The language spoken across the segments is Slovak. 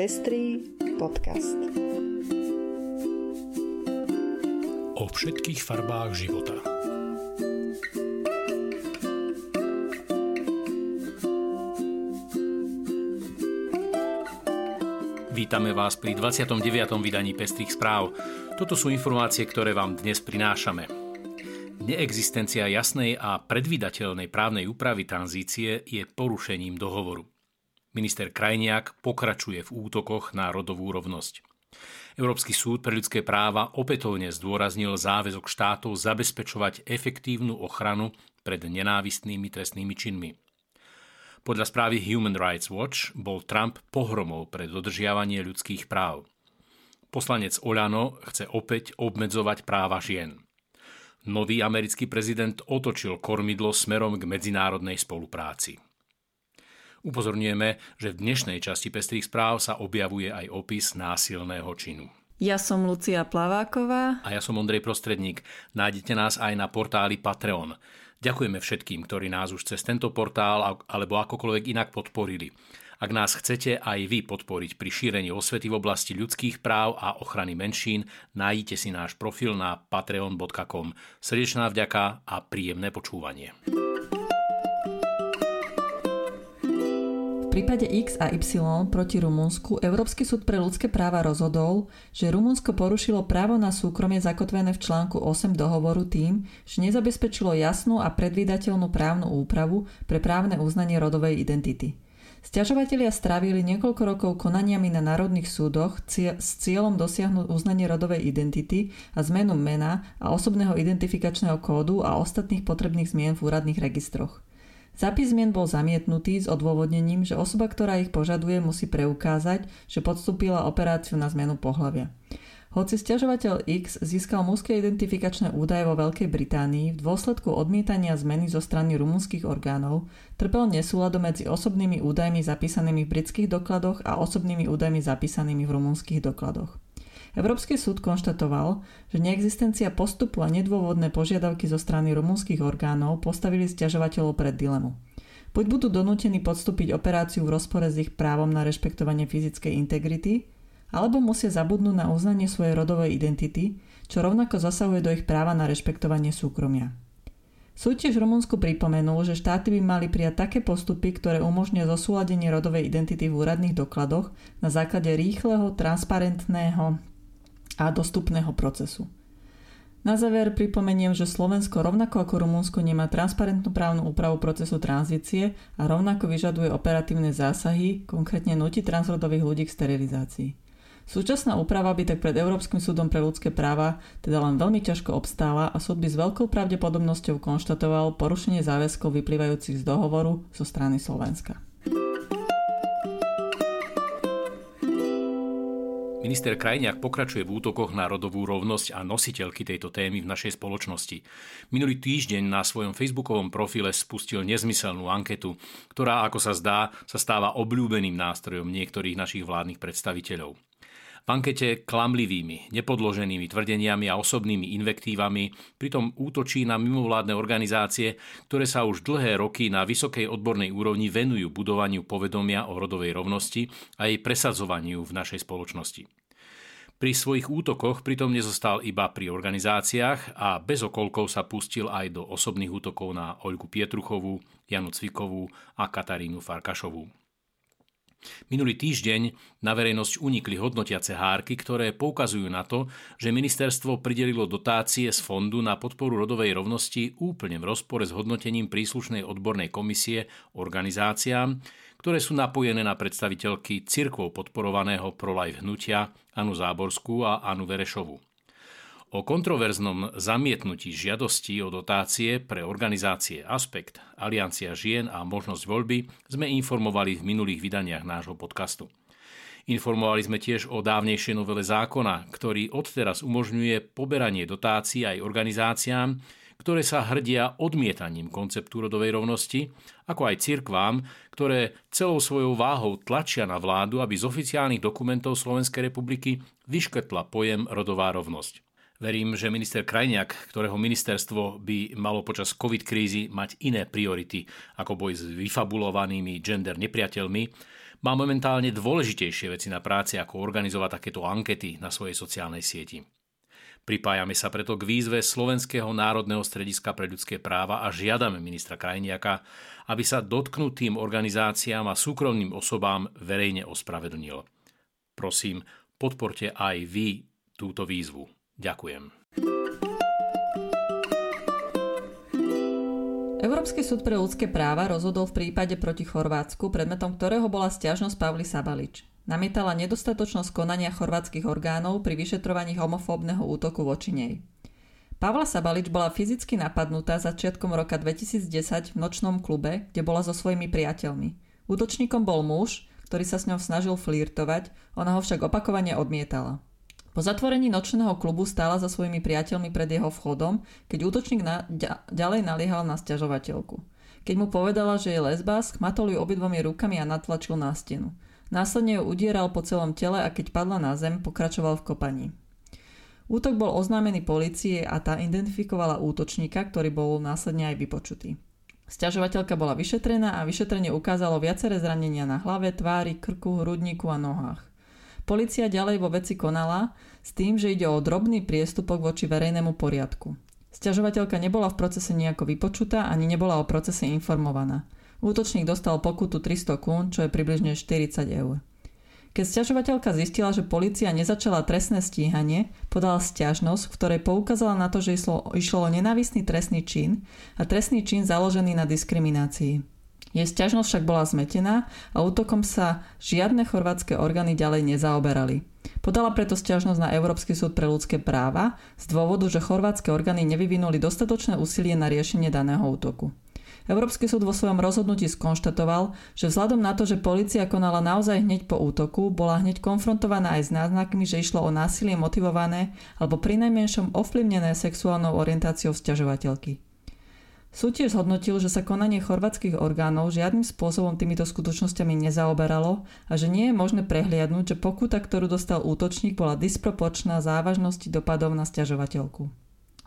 Pestrý podcast. O všetkých farbách života. Vítame vás pri 29. vydaní Pestrých správ. Toto sú informácie, ktoré vám dnes prinášame. Neexistencia jasnej a predvídateľnej právnej úpravy tranzície je porušením dohovoru. Minister Krajniak pokračuje v útokoch na rodovú rovnosť. Európsky súd pre ľudské práva opätovne zdôraznil záväzok štátov zabezpečovať efektívnu ochranu pred nenávistnými trestnými činmi. Podľa správy Human Rights Watch bol Trump pohromou pre dodržiavanie ľudských práv. Poslanec Olano chce opäť obmedzovať práva žien. Nový americký prezident otočil kormidlo smerom k medzinárodnej spolupráci. Upozorňujeme, že v dnešnej časti Pestrých správ sa objavuje aj opis násilného činu. Ja som Lucia Plaváková. A ja som Ondrej Prostredník. Nájdete nás aj na portáli Patreon. Ďakujeme všetkým, ktorí nás už cez tento portál alebo akokoľvek inak podporili. Ak nás chcete aj vy podporiť pri šírení osvety v oblasti ľudských práv a ochrany menšín, nájdite si náš profil na patreon.com. Srdečná vďaka a príjemné počúvanie. Prípade X a Y proti Rumunsku Európsky súd pre ľudské práva rozhodol, že Rumunsko porušilo právo na súkromie zakotvené v článku 8 dohovoru tým, že nezabezpečilo jasnú a predvídateľnú právnu úpravu pre právne uznanie rodovej identity. Sťažovatelia strávili niekoľko rokov konaniami na národných súdoch s cieľom dosiahnuť uznanie rodovej identity a zmenu mena a osobného identifikačného kódu a ostatných potrebných zmien v úradných registroch. Zápis zmien bol zamietnutý s odôvodnením, že osoba, ktorá ich požaduje, musí preukázať, že podstúpila operáciu na zmenu pohľavia. Hoci stiažovateľ X získal mužské identifikačné údaje vo Veľkej Británii v dôsledku odmietania zmeny zo strany rumunských orgánov, trpel nesúlado medzi osobnými údajmi zapísanými v britských dokladoch a osobnými údajmi zapísanými v rumunských dokladoch. Európsky súd konštatoval, že neexistencia postupu a nedôvodné požiadavky zo strany rumúnskych orgánov postavili stiažovateľov pred dilemu. Buď budú donútení podstúpiť operáciu v rozpore s ich právom na rešpektovanie fyzickej integrity, alebo musia zabudnúť na uznanie svojej rodovej identity, čo rovnako zasahuje do ich práva na rešpektovanie súkromia. Súd tiež Rumunsku pripomenul, že štáty by mali prijať také postupy, ktoré umožnia zosúladenie rodovej identity v úradných dokladoch na základe rýchleho, transparentného a dostupného procesu. Na záver pripomeniem, že Slovensko rovnako ako Rumunsko nemá transparentnú právnu úpravu procesu tranzície a rovnako vyžaduje operatívne zásahy, konkrétne nutí transrodových ľudí k sterilizácii. Súčasná úprava by tak pred Európskym súdom pre ľudské práva teda len veľmi ťažko obstála a súd by s veľkou pravdepodobnosťou konštatoval porušenie záväzkov vyplývajúcich z dohovoru zo strany Slovenska. Minister Krajniak pokračuje v útokoch na rodovú rovnosť a nositeľky tejto témy v našej spoločnosti. Minulý týždeň na svojom facebookovom profile spustil nezmyselnú anketu, ktorá, ako sa zdá, sa stáva obľúbeným nástrojom niektorých našich vládnych predstaviteľov. V ankete klamlivými, nepodloženými tvrdeniami a osobnými invektívami pritom útočí na mimovládne organizácie, ktoré sa už dlhé roky na vysokej odbornej úrovni venujú budovaniu povedomia o rodovej rovnosti a jej presadzovaniu v našej spoločnosti. Pri svojich útokoch pritom nezostal iba pri organizáciách a bez okolkov sa pustil aj do osobných útokov na Oľku Pietruchovú, Janu Cvikovú a Katarínu Farkašovú. Minulý týždeň na verejnosť unikli hodnotiace hárky, ktoré poukazujú na to, že ministerstvo pridelilo dotácie z Fondu na podporu rodovej rovnosti úplne v rozpore s hodnotením príslušnej odbornej komisie organizáciám, ktoré sú napojené na predstaviteľky cirkvou podporovaného pro-life hnutia Anu Záborskú a Anu Verešovu. O kontroverznom zamietnutí žiadosti o dotácie pre organizácie Aspekt, Aliancia žien a možnosť voľby sme informovali v minulých vydaniach nášho podcastu. Informovali sme tiež o dávnejšej novele zákona, ktorý odteraz umožňuje poberanie dotácií aj organizáciám, ktoré sa hrdia odmietaním konceptu rodovej rovnosti, ako aj cirkvám, ktoré celou svojou váhou tlačia na vládu, aby z oficiálnych dokumentov Slovenskej republiky vyškrtla pojem rodová rovnosť. Verím, že minister Krajniak, ktorého ministerstvo by malo počas COVID krízy mať iné priority ako boj s vyfabulovanými gender nepriateľmi, má momentálne dôležitejšie veci na práci ako organizovať takéto ankety na svojej sociálnej sieti. Pripájame sa preto k výzve Slovenského národného strediska pre ľudské práva a žiadame ministra Krajniaka, aby sa dotknutým organizáciám a súkromným osobám verejne ospravedlnil. Prosím, podporte aj vy túto výzvu. Ďakujem. Európsky súd pre ľudské práva rozhodol v prípade proti Chorvátsku, predmetom ktorého bola stiažnosť Pavly Sabalič. Namietala nedostatočnosť konania chorvátskych orgánov pri vyšetrovaní homofóbneho útoku voči nej. Pavla Sabalič bola fyzicky napadnutá začiatkom roka 2010 v nočnom klube, kde bola so svojimi priateľmi. Útočníkom bol muž, ktorý sa s ňou snažil flirtovať, ona ho však opakovane odmietala. Po zatvorení nočného klubu stála za svojimi priateľmi pred jeho vchodom, keď útočník na, ďalej naliehal na stiažovateľku. Keď mu povedala, že je lesba, schmatol ju obidvomi rukami a natlačil na stenu. Následne ju udieral po celom tele a keď padla na zem, pokračoval v kopaní. Útok bol oznámený policie a tá identifikovala útočníka, ktorý bol následne aj vypočutý. Sťažovateľka bola vyšetrená a vyšetrenie ukázalo viaceré zranenia na hlave, tvári, krku, hrudníku a nohách. Polícia ďalej vo veci konala s tým, že ide o drobný priestupok voči verejnému poriadku. Sťažovateľka nebola v procese nejako vypočutá ani nebola o procese informovaná. Útočník dostal pokutu 300 kún, čo je približne 40 eur. Keď sťažovateľka zistila, že policia nezačala trestné stíhanie, podala stiažnosť, v ktorej poukázala na to, že išlo, išlo o nenávistný trestný čin a trestný čin založený na diskriminácii. Jej sťažnosť však bola zmetená a útokom sa žiadne chorvátske orgány ďalej nezaoberali. Podala preto stiažnosť na Európsky súd pre ľudské práva z dôvodu, že chorvátske orgány nevyvinuli dostatočné úsilie na riešenie daného útoku. Európsky súd vo svojom rozhodnutí skonštatoval, že vzhľadom na to, že policia konala naozaj hneď po útoku, bola hneď konfrontovaná aj s náznakmi, že išlo o násilie motivované alebo prinajmenšom ovplyvnené sexuálnou orientáciou sťažovateľky. Súd tiež zhodnotil, že sa konanie chorvátskych orgánov žiadnym spôsobom týmito skutočnosťami nezaoberalo a že nie je možné prehliadnúť, že pokuta, ktorú dostal útočník, bola disproporčná závažnosti dopadov na stiažovateľku.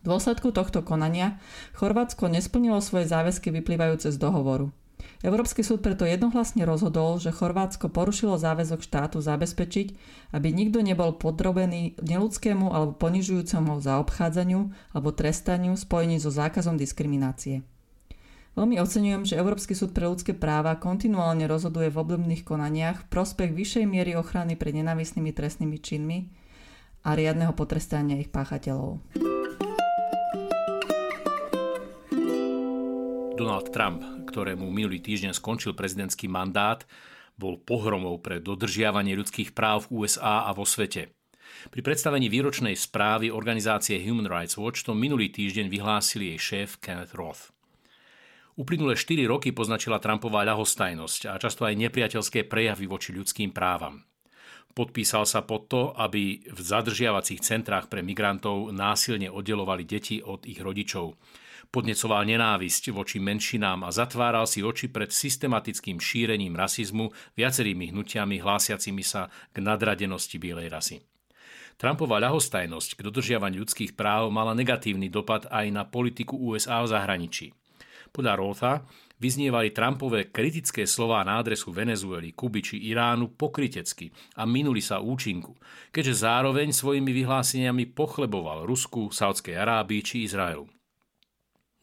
V dôsledku tohto konania Chorvátsko nesplnilo svoje záväzky vyplývajúce z dohovoru. Európsky súd preto jednohlasne rozhodol, že Chorvátsko porušilo záväzok štátu zabezpečiť, aby nikto nebol podrobený neludskému alebo ponižujúcemu zaobchádzaniu alebo trestaniu spojení so zákazom diskriminácie. Veľmi oceňujem, že Európsky súd pre ľudské práva kontinuálne rozhoduje v obdobných konaniach v prospech vyššej miery ochrany pred nenávisnými trestnými činmi a riadneho potrestania ich páchateľov. Donald Trump, ktorému minulý týždeň skončil prezidentský mandát, bol pohromou pre dodržiavanie ľudských práv v USA a vo svete. Pri predstavení výročnej správy organizácie Human Rights Watch to minulý týždeň vyhlásil jej šéf Kenneth Roth. Uplynulé 4 roky poznačila Trumpová ľahostajnosť a často aj nepriateľské prejavy voči ľudským právam. Podpísal sa pod to, aby v zadržiavacích centrách pre migrantov násilne oddelovali deti od ich rodičov Podnecoval nenávisť voči menšinám a zatváral si oči pred systematickým šírením rasizmu viacerými hnutiami hlásiacimi sa k nadradenosti bielej rasy. Trumpova ľahostajnosť k dodržiavaniu ľudských práv mala negatívny dopad aj na politiku USA v zahraničí. Podľa Rotha vyznievali Trumpové kritické slová na adresu Venezuely, Kuby či Iránu pokrytecky a minuli sa účinku, keďže zároveň svojimi vyhláseniami pochleboval Rusku, Saudskej Arábii či Izraelu.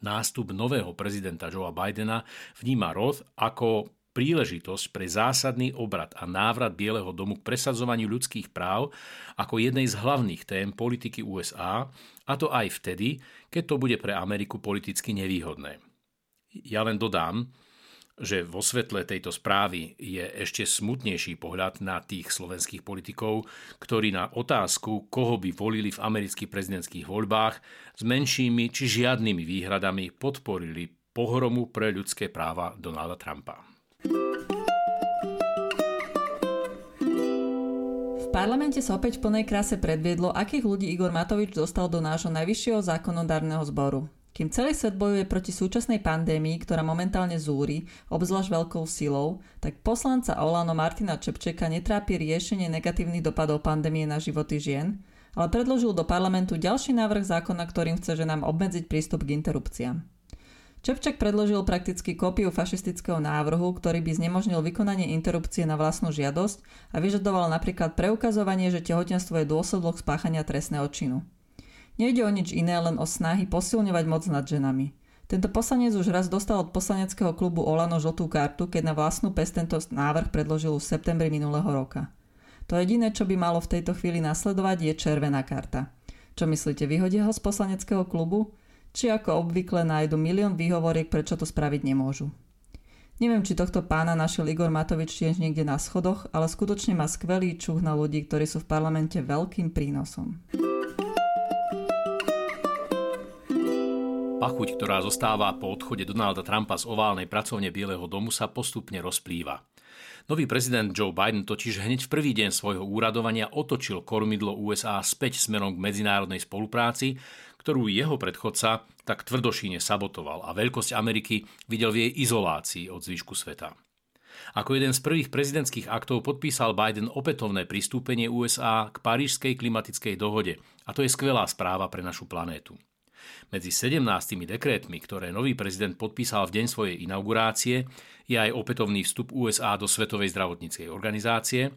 Nástup nového prezidenta Joea Bidena vníma Roth ako príležitosť pre zásadný obrad a návrat Bieleho domu k presadzovaniu ľudských práv ako jednej z hlavných tém politiky USA, a to aj vtedy, keď to bude pre Ameriku politicky nevýhodné. Ja len dodám, že vo svetle tejto správy je ešte smutnejší pohľad na tých slovenských politikov, ktorí na otázku, koho by volili v amerických prezidentských voľbách, s menšími či žiadnymi výhradami podporili pohromu pre ľudské práva Donalda Trumpa. V parlamente sa opäť v plnej kráse predviedlo, akých ľudí Igor Matovič dostal do nášho najvyššieho zákonodárneho zboru. Kým celý svet bojuje proti súčasnej pandémii, ktorá momentálne zúri, obzvlášť veľkou silou, tak poslanca Olano Martina Čepčeka netrápi riešenie negatívnych dopadov pandémie na životy žien, ale predložil do parlamentu ďalší návrh zákona, ktorým chce ženám obmedziť prístup k interrupciám. Čepčak predložil prakticky kópiu fašistického návrhu, ktorý by znemožnil vykonanie interrupcie na vlastnú žiadosť a vyžadoval napríklad preukazovanie, že tehotenstvo je dôsledok spáchania trestného činu. Nejde o nič iné, len o snahy posilňovať moc nad ženami. Tento poslanec už raz dostal od poslaneckého klubu Olano žltú kartu, keď na vlastnú pes tento návrh predložil v septembri minulého roka. To jediné, čo by malo v tejto chvíli nasledovať, je červená karta. Čo myslíte, vyhodia ho z poslaneckého klubu? či ako obvykle nájdu milión výhovoriek, prečo to spraviť nemôžu. Neviem, či tohto pána našiel Igor Matovič tiež niekde na schodoch, ale skutočne má skvelý čuch na ľudí, ktorí sú v parlamente veľkým prínosom. Pachuť, ktorá zostáva po odchode Donalda Trumpa z oválnej pracovne Bieleho domu, sa postupne rozplýva. Nový prezident Joe Biden totiž hneď v prvý deň svojho úradovania otočil kormidlo USA späť smerom k medzinárodnej spolupráci, ktorú jeho predchodca tak tvrdošíne sabotoval a veľkosť Ameriky videl v jej izolácii od zvyšku sveta. Ako jeden z prvých prezidentských aktov podpísal Biden opätovné pristúpenie USA k Parížskej klimatickej dohode a to je skvelá správa pre našu planétu. Medzi 17 dekrétmi, ktoré nový prezident podpísal v deň svojej inaugurácie, je aj opätovný vstup USA do Svetovej zdravotníckej organizácie,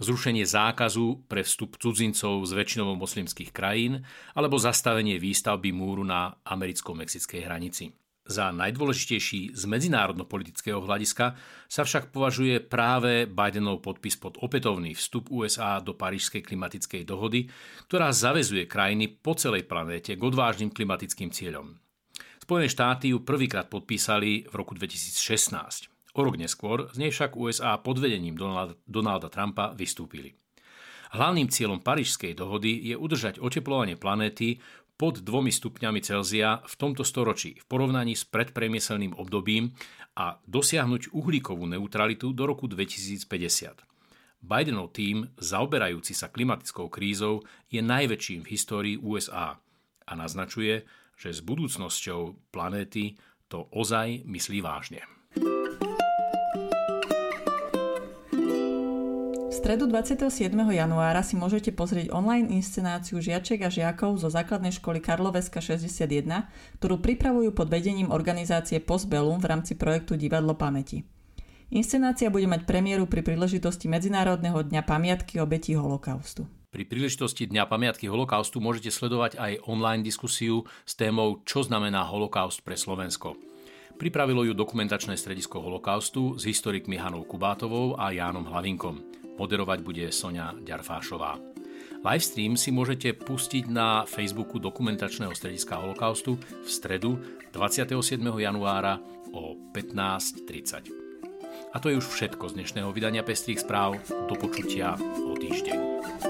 zrušenie zákazu pre vstup cudzincov z väčšinovo moslimských krajín alebo zastavenie výstavby múru na americko-mexickej hranici. Za najdôležitejší z medzinárodno-politického hľadiska sa však považuje práve Bidenov podpis pod opätovný vstup USA do Parížskej klimatickej dohody, ktorá zavezuje krajiny po celej planéte k odvážnym klimatickým cieľom. Spojené štáty ju prvýkrát podpísali v roku 2016. O rok neskôr z nej však USA pod vedením Donalda, Donalda Trumpa vystúpili. Hlavným cieľom Parížskej dohody je udržať oteplovanie planéty pod 2 stupňami Celzia v tomto storočí v porovnaní s predpremieselným obdobím a dosiahnuť uhlíkovú neutralitu do roku 2050. Bidenov tým, zaoberajúci sa klimatickou krízou, je najväčším v histórii USA a naznačuje, že s budúcnosťou planéty to ozaj myslí vážne. Stredu 27. januára si môžete pozrieť online inscenáciu žiaček a žiakov zo základnej školy Karloveska 61, ktorú pripravujú pod vedením organizácie Postbellum v rámci projektu Divadlo pamäti. Inscenácia bude mať premiéru pri príležitosti Medzinárodného dňa pamiatky obetí holokaustu. Pri príležitosti Dňa pamiatky holokaustu môžete sledovať aj online diskusiu s témou Čo znamená holokaust pre Slovensko. Pripravilo ju dokumentačné stredisko holokaustu s historikmi Hanou Kubátovou a Jánom Hlavinkom. Moderovať bude Sonia Ďarfášová. Livestream si môžete pustiť na Facebooku dokumentačného strediska holokaustu v stredu 27. januára o 15.30. A to je už všetko z dnešného vydania Pestrých správ. Do počutia o týždeň.